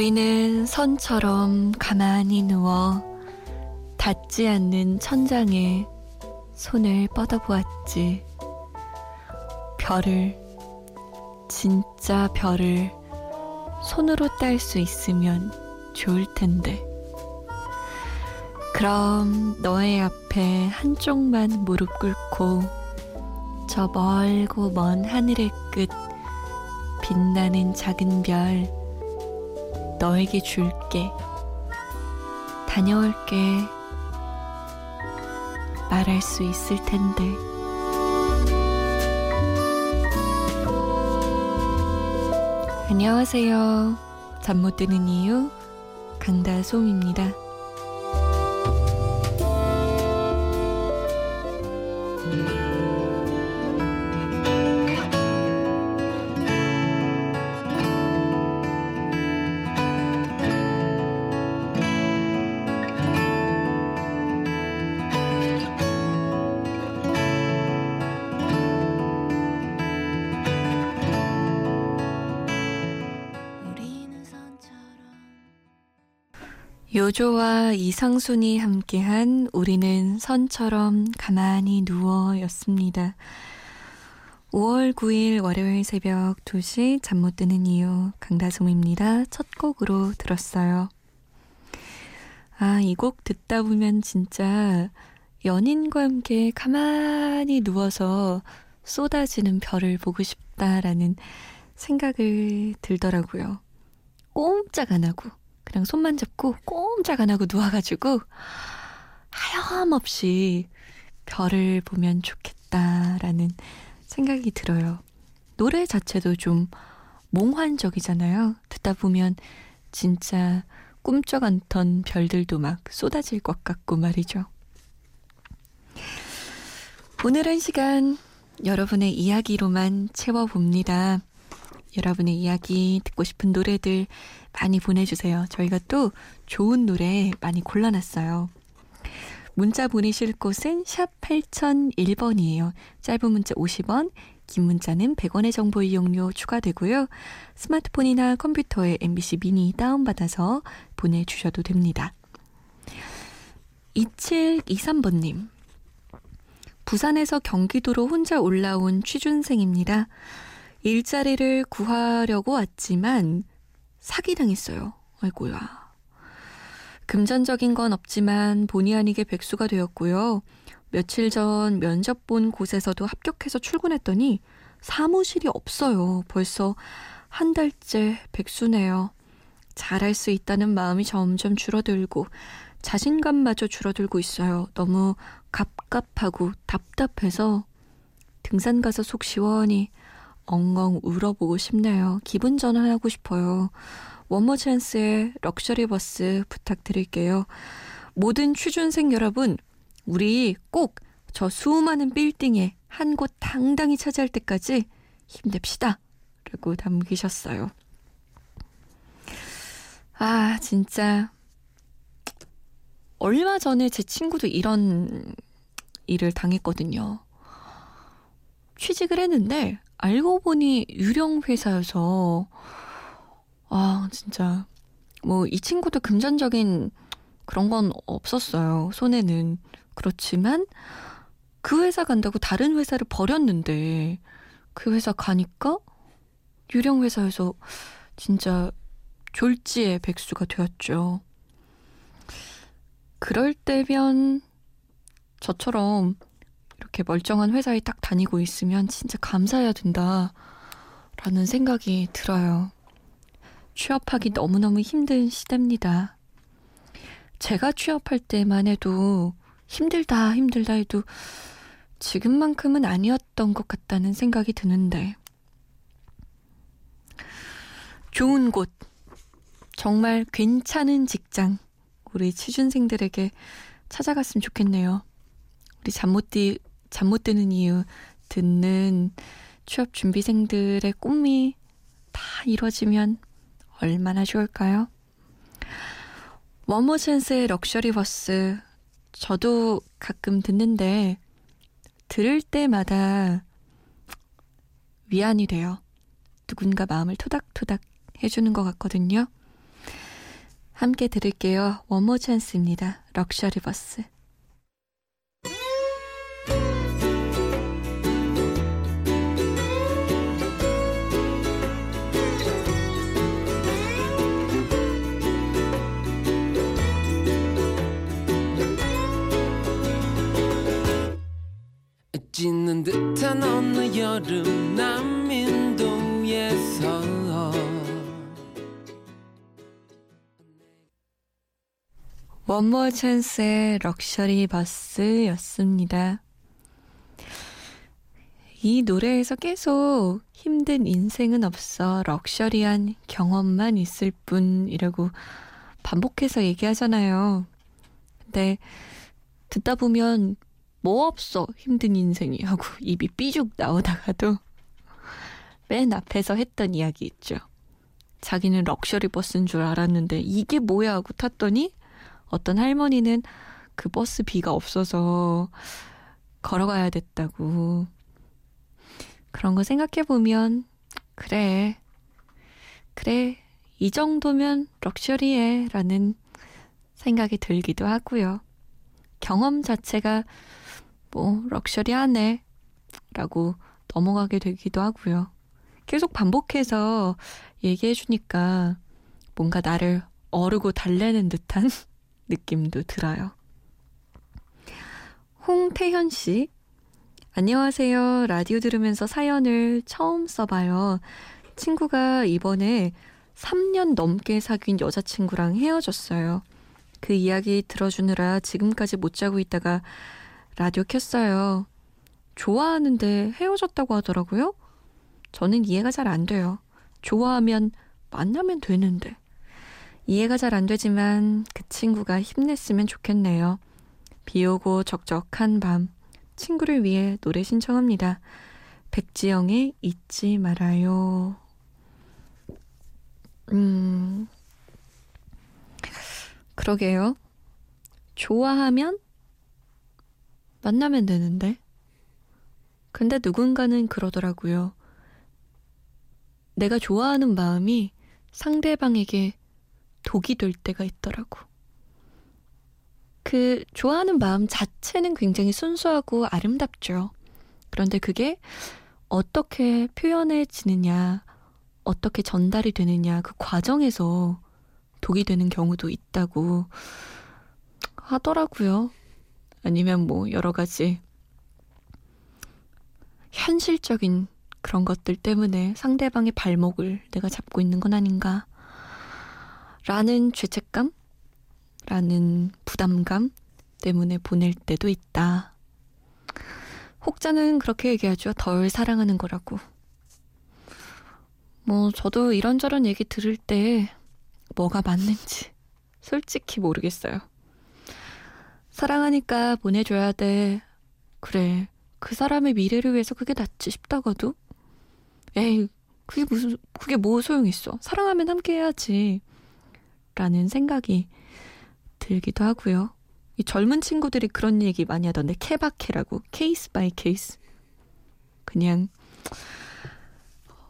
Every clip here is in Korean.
우리는 선처럼 가만히 누워 닿지 않는 천장에 손을 뻗어보았지. 별을, 진짜 별을 손으로 딸 수 있으면 좋을 텐데. 그럼 너의 앞에 한쪽만 무릎 꿇고 저 멀고 먼 하늘의 끝 빛나는 작은 별 너에게 줄게. 다녀올게. 말할 수 있을 텐데. 안녕하세요. 잠 못 드는 이유 강다솜입니다. 요조와 이상순이 함께한 우리는 선처럼 가만히 누워 였습니다. 5월 9일 월요일 새벽 2시 잠 못 드는 이유 강다솜입니다. 첫 곡으로 들었어요. 아, 이 곡 듣다 보면 진짜 연인과 함께 가만히 누워서 쏟아지는 별을 보고 싶다라는 생각을 들더라고요. 꼼짝 안 하고. 그냥 손만 잡고 꼼짝 안 하고 누워가지고 하염없이 별을 보면 좋겠다라는 생각이 들어요. 노래 자체도 좀 몽환적이잖아요. 듣다 보면 진짜 꿈쩍 않던 별들도 막 쏟아질 것 같고 말이죠. 오늘은 시간 여러분의 이야기로만 채워봅니다. 여러분의 이야기, 듣고 싶은 노래들 많이 보내주세요. 저희가 또 좋은 노래 많이 골라놨어요. 문자 보내실 곳은 샵 8001번이에요. 짧은 문자 50원, 긴 문자는 100원의 정보 이용료 추가되고요. 스마트폰이나 컴퓨터에 MBC 미니 다운받아서 보내주셔도 됩니다. 2723번님. 부산에서 경기도로 혼자 올라온 취준생입니다. 일자리를 구하려고 왔지만 사기당했어요. 아이고야. 금전적인 건 없지만 본의 아니게 백수가 되었고요. 며칠 전 면접 본 곳에서도 합격해서 출근했더니 사무실이 없어요. 벌써 한 달째 백수네요. 잘할 수 있다는 마음이 점점 줄어들고 자신감마저 줄어들고 있어요. 너무 갑갑하고 답답해서 등산 가서 속 시원히 엉엉 울어보고 싶네요. 기분 전환하고 싶어요. 원모 찬스의 럭셔리 버스 부탁드릴게요. 모든 취준생 여러분, 우리 꼭 저 수많은 빌딩에 한 곳 당당히 차지할 때까지 힘냅시다. 라고 남기셨어요. 아, 진짜. 얼마 전에 제 친구도 이런 일을 당했거든요. 취직을 했는데 알고 보니 유령 회사여서 아 진짜 뭐 이 친구도 금전적인 그런 건 없었어요 손에는 그렇지만 그 회사 간다고 다른 회사를 버렸는데 그 회사 가니까 유령 회사에서 진짜 졸지의 백수가 되었죠. 그럴 때면 저처럼 이렇게 멀쩡한 회사에 딱 다니고 있으면 진짜 감사해야 된다. 라는 생각이 들어요. 취업하기 너무너무 힘든 시대입니다. 제가 취업할 때만 해도 힘들다, 힘들다 해도 지금만큼은 아니었던 것 같다는 생각이 드는데. 좋은 곳, 정말 괜찮은 직장, 우리 취준생들에게 찾아갔으면 좋겠네요. 우리 잠 못 잠 못 드는 이유 듣는 취업 준비생들의 꿈이 다 이뤄지면 얼마나 좋을까요? 원모 찬스의 럭셔리 버스 저도 가끔 듣는데 들을 때마다 위안이 돼요. 누군가 마음을 토닥토닥 해주는 것 같거든요. 함께 들을게요. 원모 찬스입니다. 럭셔리 버스. 찢는 듯한 어느 여름 남인도에서 원모 찬스의 럭셔리 버스였습니다. 이 노래에서 계속 힘든 인생은 없어 럭셔리한 경험만 있을 뿐이라고 반복해서 얘기하잖아요. 근데 듣다 보면 뭐 없어 힘든 인생이 하고 입이 삐죽 나오다가도 맨 앞에서 했던 이야기 있죠. 자기는 럭셔리 버스인 줄 알았는데 이게 뭐야 하고 탔더니 어떤 할머니는 그 버스 비가 없어서 걸어가야 됐다고. 그런 거 생각해보면, 그래. 그래. 이 정도면 럭셔리해. 라는 생각이 들기도 하고요. 경험 자체가 뭐 럭셔리하네 라고 넘어가게 되기도 하고요. 계속 반복해서 얘기해 주니까 뭔가 나를 어르고 달래는 듯한 느낌도 들어요. 홍태현 씨. 안녕하세요. 라디오 들으면서 사연을 처음 써봐요. 친구가 이번에 3년 넘게 사귄 여자친구랑 헤어졌어요. 그 이야기 들어주느라 지금까지 못 자고 있다가 라디오 켰어요. 좋아하는데 헤어졌다고 하더라고요? 저는 이해가 잘 안 돼요. 좋아하면 만나면 되는데. 이해가 잘 안 되지만 그 친구가 힘냈으면 좋겠네요. 비 오고 적적한 밤, 친구를 위해 노래 신청합니다. 백지영의 잊지 말아요. 음, 그러게요. 좋아하면 만나면 되는데. 근데 누군가는 그러더라고요. 내가 좋아하는 마음이 상대방에게 독이 될 때가 있더라고. 그 좋아하는 마음 자체는 굉장히 순수하고 아름답죠. 그런데 그게 어떻게 표현해지느냐, 어떻게 전달이 되느냐, 그 과정에서 독이 되는 경우도 있다고 하더라고요. 아니면 뭐 여러 가지 현실적인 그런 것들 때문에 상대방의 발목을 내가 잡고 있는 건 아닌가. 라는 죄책감? 라는 부담감 때문에 보낼 때도 있다. 혹자는 그렇게 얘기하죠. 덜 사랑하는 거라고. 뭐, 저도 이런저런 얘기 들을 때 뭐가 맞는지 솔직히 모르겠어요. 사랑하니까 보내줘야 돼. 그래. 그 사람의 미래를 위해서 그게 낫지 싶다가도 에이, 그게 무슨, 그게 뭐 소용있어. 사랑하면 함께 해야지. 라는 생각이 들기도 하고요. 이 젊은 친구들이 그런 얘기 많이 하던데, 케바케라고. case by case. 그냥,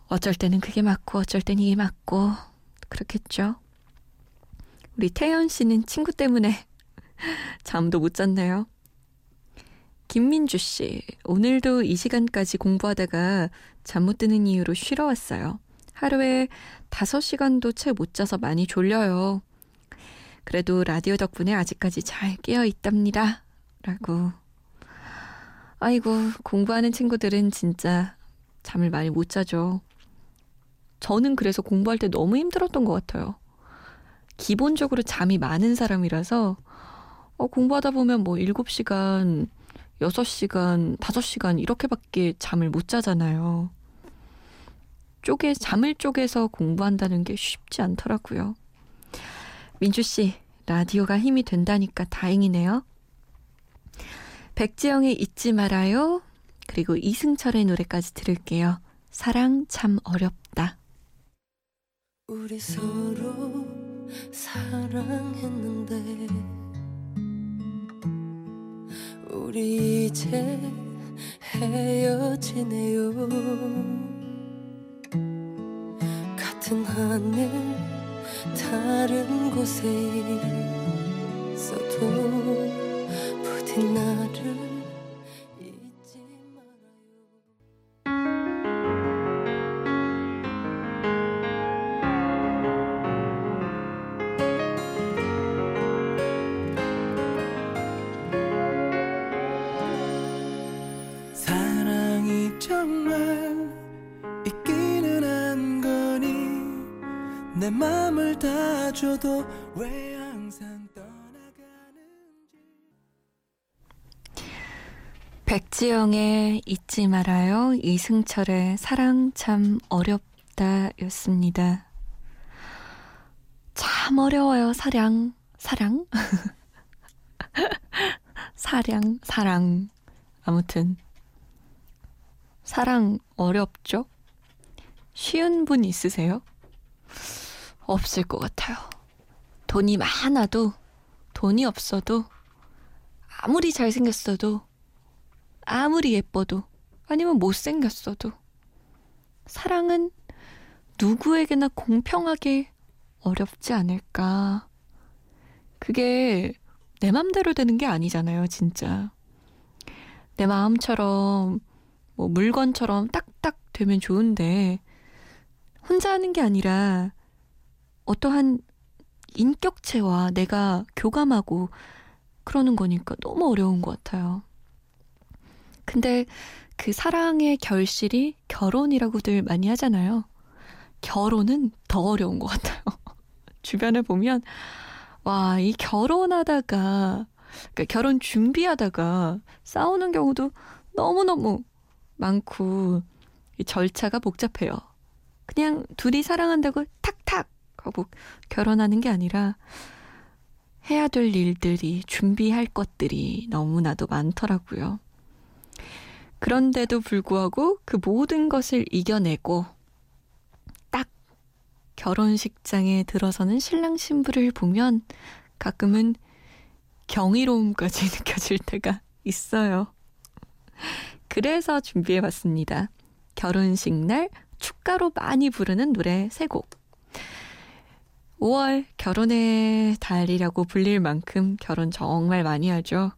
어쩔 때는 그게 맞고, 어쩔 땐 이게 맞고, 그렇겠죠. 우리 태연 씨는 친구 때문에 잠도 못 잤네요. 김민주 씨, 오늘도 이 시간까지 공부하다가 잠 못 드는 이유로 쉬러 왔어요. 하루에 5시간도 채 못 자서 많이 졸려요. 그래도 라디오 덕분에 아직까지 잘 깨어 있답니다. 라고. 아이고, 공부하는 친구들은 진짜 잠을 많이 못 자죠. 저는 그래서 공부할 때 너무 힘들었던 것 같아요. 기본적으로 잠이 많은 사람이라서, 어, 공부하다 보면 뭐 7시간, 6시간, 5시간 이렇게밖에 잠을 못 자잖아요. 쪼개, 잠을 쪼개서 공부한다는 게 쉽지 않더라고요. 민주 씨, 라디오가 힘이 된다니까 다행이네요. 백지영의 잊지 말아요. 그리고 이승철의 노래까지 들을게요. 사랑 참 어렵다. 우리 서로 사랑했는데 우리 이제 헤어지네요. 같은 하늘 다른 곳에 있어도 부디 나를 다 줘도 왜 항상 떠나가는지 백지영의 잊지 말아요. 이승철의 사랑 참 어렵다 였습니다. 참 어려워요, 사랑. 사랑? 사랑, 사랑. 아무튼. 사랑 어렵죠? 쉬운 분 있으세요? 없을 것 같아요. 돈이 많아도, 돈이 없어도, 아무리 잘생겼어도, 아무리 예뻐도 아니면 못생겼어도 사랑은 누구에게나 공평하게 어렵지 않을까. 그게 내 맘대로 되는 게 아니잖아요, 진짜. 내 마음처럼 뭐 물건처럼 딱딱 되면 좋은데 혼자 하는 게 아니라 어떠한 인격체와 내가 교감하고 그러는 거니까 너무 어려운 것 같아요. 근데 그 사랑의 결실이 결혼이라고들 많이 하잖아요. 결혼은 더 어려운 것 같아요. 주변에 보면, 와, 이 결혼하다가, 그러니까 결혼 준비하다가 싸우는 경우도 너무너무 많고, 이 절차가 복잡해요. 그냥 둘이 사랑한다고 탁탁 하고 결혼하는 게 아니라, 해야 될 일들이, 준비할 것들이 너무나도 많더라고요. 그런데도 불구하고 그 모든 것을 이겨내고 딱 결혼식장에 들어서는 신랑 신부를 보면 가끔은 경이로움까지 느껴질 때가 있어요. 그래서 준비해 봤습니다. 결혼식 날 축가로 많이 부르는 노래 세 곡. 5월 결혼의 달이라고 불릴 만큼 결혼 정말 많이 하죠.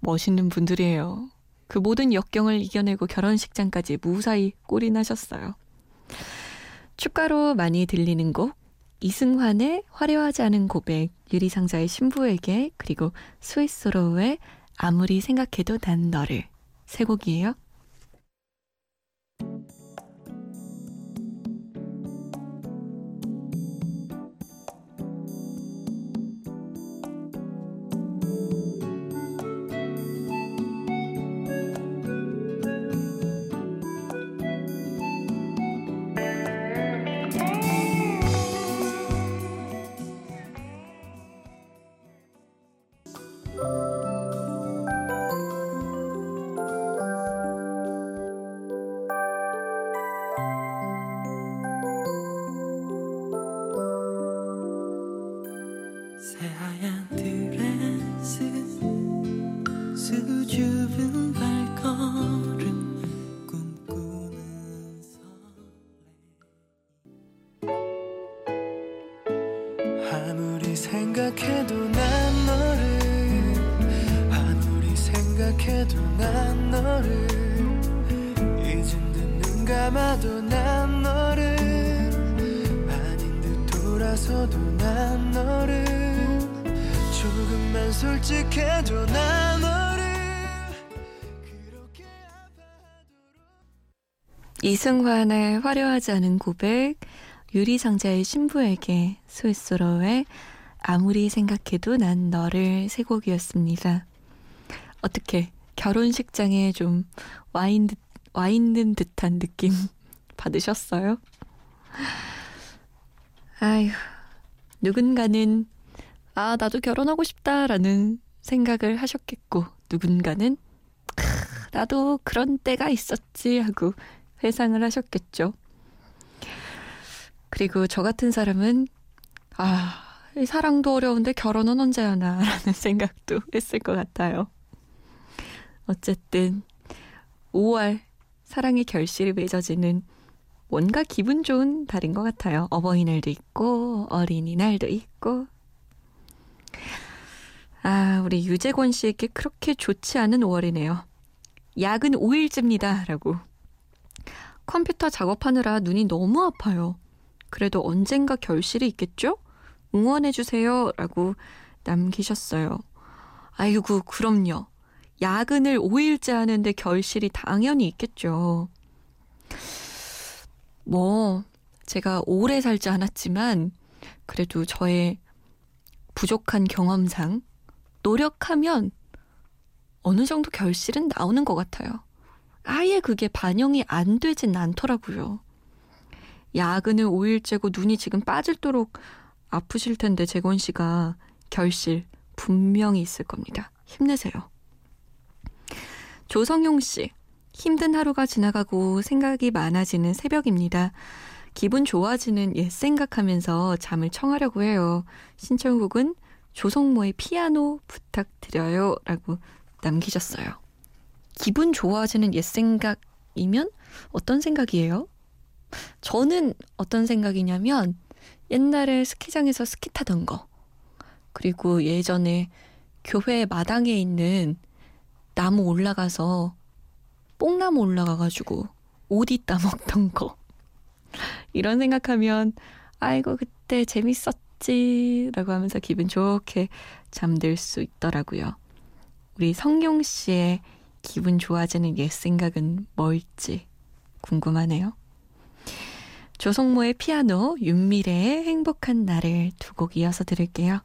멋있는 분들이에요. 그 모든 역경을 이겨내고 결혼식장까지 무사히 꼴이 나셨어요. 축가로 많이 들리는 곡 이승환의 화려하지 않은 고백, 유리상자의 신부에게 그리고 스위스로우의 아무리 생각해도 난 너를 세 곡이에요. 새하얀 드레스 수줍은 발 이승환의 화려하지 않은 고백, 유리상자의 신부에게 스위스로의 아무리 생각해도 난 너를 세 곡이었습니다. 어떻게 결혼식장에 좀와 있는, 듯- 와 있는 듯한 느낌 받으셨어요? 아휴, 누군가는 아, 나도 결혼하고 싶다라는 생각을 하셨겠고, 누군가는 크, 나도 그런 때가 있었지 하고 회상을 하셨겠죠. 그리고 저 같은 사람은 아, 이 사랑도 어려운데 결혼은 언제 하나라는 생각도 했을 것 같아요. 어쨌든 5월 사랑의 결실이 맺어지는 뭔가 기분 좋은 달인 것 같아요. 어버이날도 있고, 어린이날도 있고. 아, 우리 유재권 씨에게 그렇게 좋지 않은 5월이네요. 야근 5일째입니다. 라고. 컴퓨터 작업하느라 눈이 너무 아파요. 그래도 언젠가 결실이 있겠죠? 응원해주세요. 라고 남기셨어요. 아이고, 그럼요. 야근을 5일째 하는데 결실이 당연히 있겠죠. 뭐, 제가 오래 살지 않았지만, 그래도 저의 부족한 경험상, 노력하면 어느 정도 결실은 나오는 것 같아요. 아예 그게 반영이 안 되진 않더라고요. 야근을 5일째고 눈이 지금 빠질도록 아프실 텐데 재건 씨가 결실 분명히 있을 겁니다. 힘내세요. 조성용 씨, 힘든 하루가 지나가고 생각이 많아지는 새벽입니다. 기분 좋아지는 옛 생각하면서 잠을 청하려고 해요. 신청곡은 조성모의 피아노 부탁드려요. 라고 남기셨어요. 기분 좋아지는 옛 생각이면 어떤 생각이에요? 저는 어떤 생각이냐면 옛날에 스키장에서 스키 타던 거, 그리고 예전에 교회 마당에 있는 나무 올라가서 뽕나무 올라가가지고 오디 따먹던 거. 이런 생각하면, 아이고, 그때 재밌었지. 라고 하면서 기분 좋게 잠들 수 있더라고요. 우리 성용 씨의 기분 좋아지는 옛 생각은 뭘지 궁금하네요. 조성모의 피아노, 윤미래의 행복한 날을 두 곡 이어서 들을게요.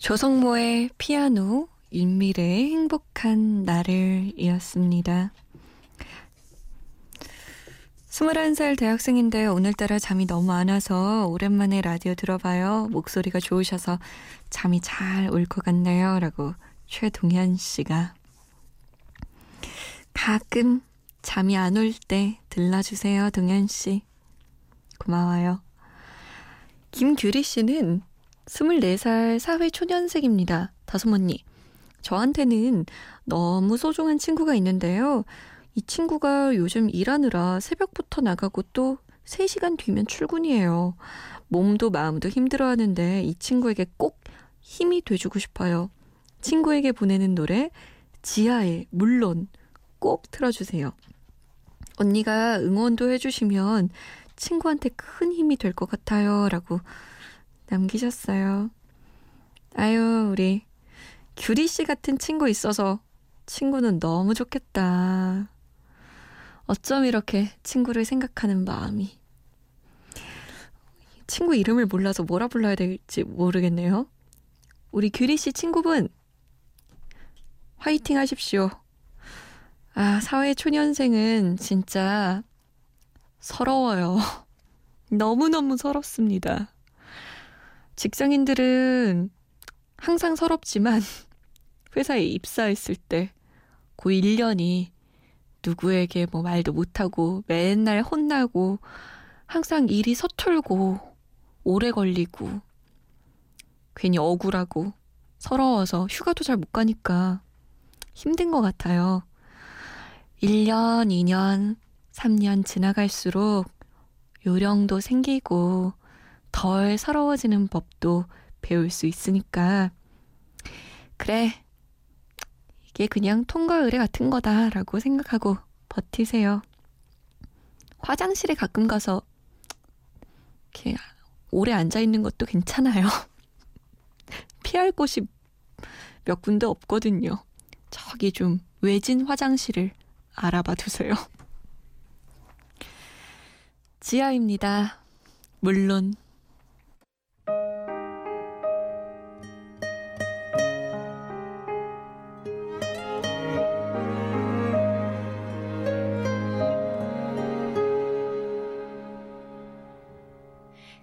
조성모의 피아노, 윤미래의 행복한 나를 이었습니다. 21살 대학생인데 오늘따라 잠이 너무 안 와서 오랜만에 라디오 들어봐요. 목소리가 좋으셔서 잠이 잘 올 것 같네요. 라고 최동현 씨가. 가끔 잠이 안 올 때 들러주세요. 동현 씨. 고마워요. 김규리 씨는 24살 사회 초년생입니다. 다솜 언니. 저한테는 너무 소중한 친구가 있는데요. 이 친구가 요즘 일하느라 새벽부터 나가고 또 3시간 뒤면 출근이에요. 몸도 마음도 힘들어 하는데 이 친구에게 꼭 힘이 돼주고 싶어요. 친구에게 보내는 노래, 지하에, 물론 꼭 틀어주세요. 언니가 응원도 해주시면 친구한테 큰 힘이 될 것 같아요. 라고 남기셨어요. 아유, 우리 규리 씨 같은 친구 있어서 친구는 너무 좋겠다. 어쩜 이렇게 친구를 생각하는 마음이. 친구 이름을 몰라서 뭐라 불러야 될지 모르겠네요. 우리 규리 씨 친구분, 화이팅 하십시오. 아, 사회 초년생은 진짜 서러워요. 너무너무 서럽습니다. 직장인들은 항상 서럽지만 회사에 입사했을 때그 1년이 누구에게 뭐 말도 못하고 맨날 혼나고 항상 일이 서툴고 오래 걸리고 괜히 억울하고 서러워서 휴가도 잘 못 가니까 힘든 것 같아요. 1년, 2년, 3년 지나갈수록 요령도 생기고 덜 서러워지는 법도 배울 수 있으니까 그래 이게 그냥 통과 의뢰 같은 거다라고 생각하고 버티세요. 화장실에 가끔 가서 이렇게 오래 앉아 있는 것도 괜찮아요. 피할 곳이 몇 군데 없거든요. 저기 좀 외진 화장실을 알아봐 두세요. 지아입니다. 물론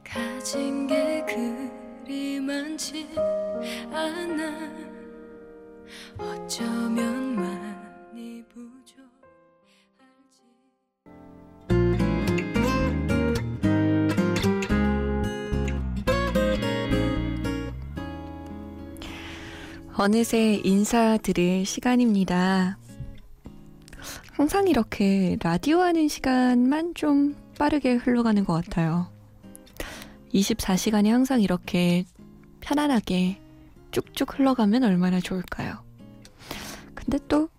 가진 게 그리 많지 않아 어느새 인사드릴 시간입니다. 항상 이렇게 라디오 하는 시간만 좀 빠르게 흘러가는 것 같아요. 24시간이 항상 이렇게 편안하게 쭉쭉 흘러가면 얼마나 좋을까요? 근데 또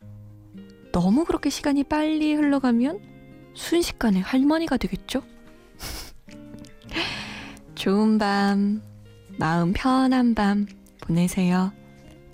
너무 그렇게 시간이 빨리 흘러가면 순식간에 할머니가 되겠죠? 좋은 밤, 마음 편한 밤 보내세요.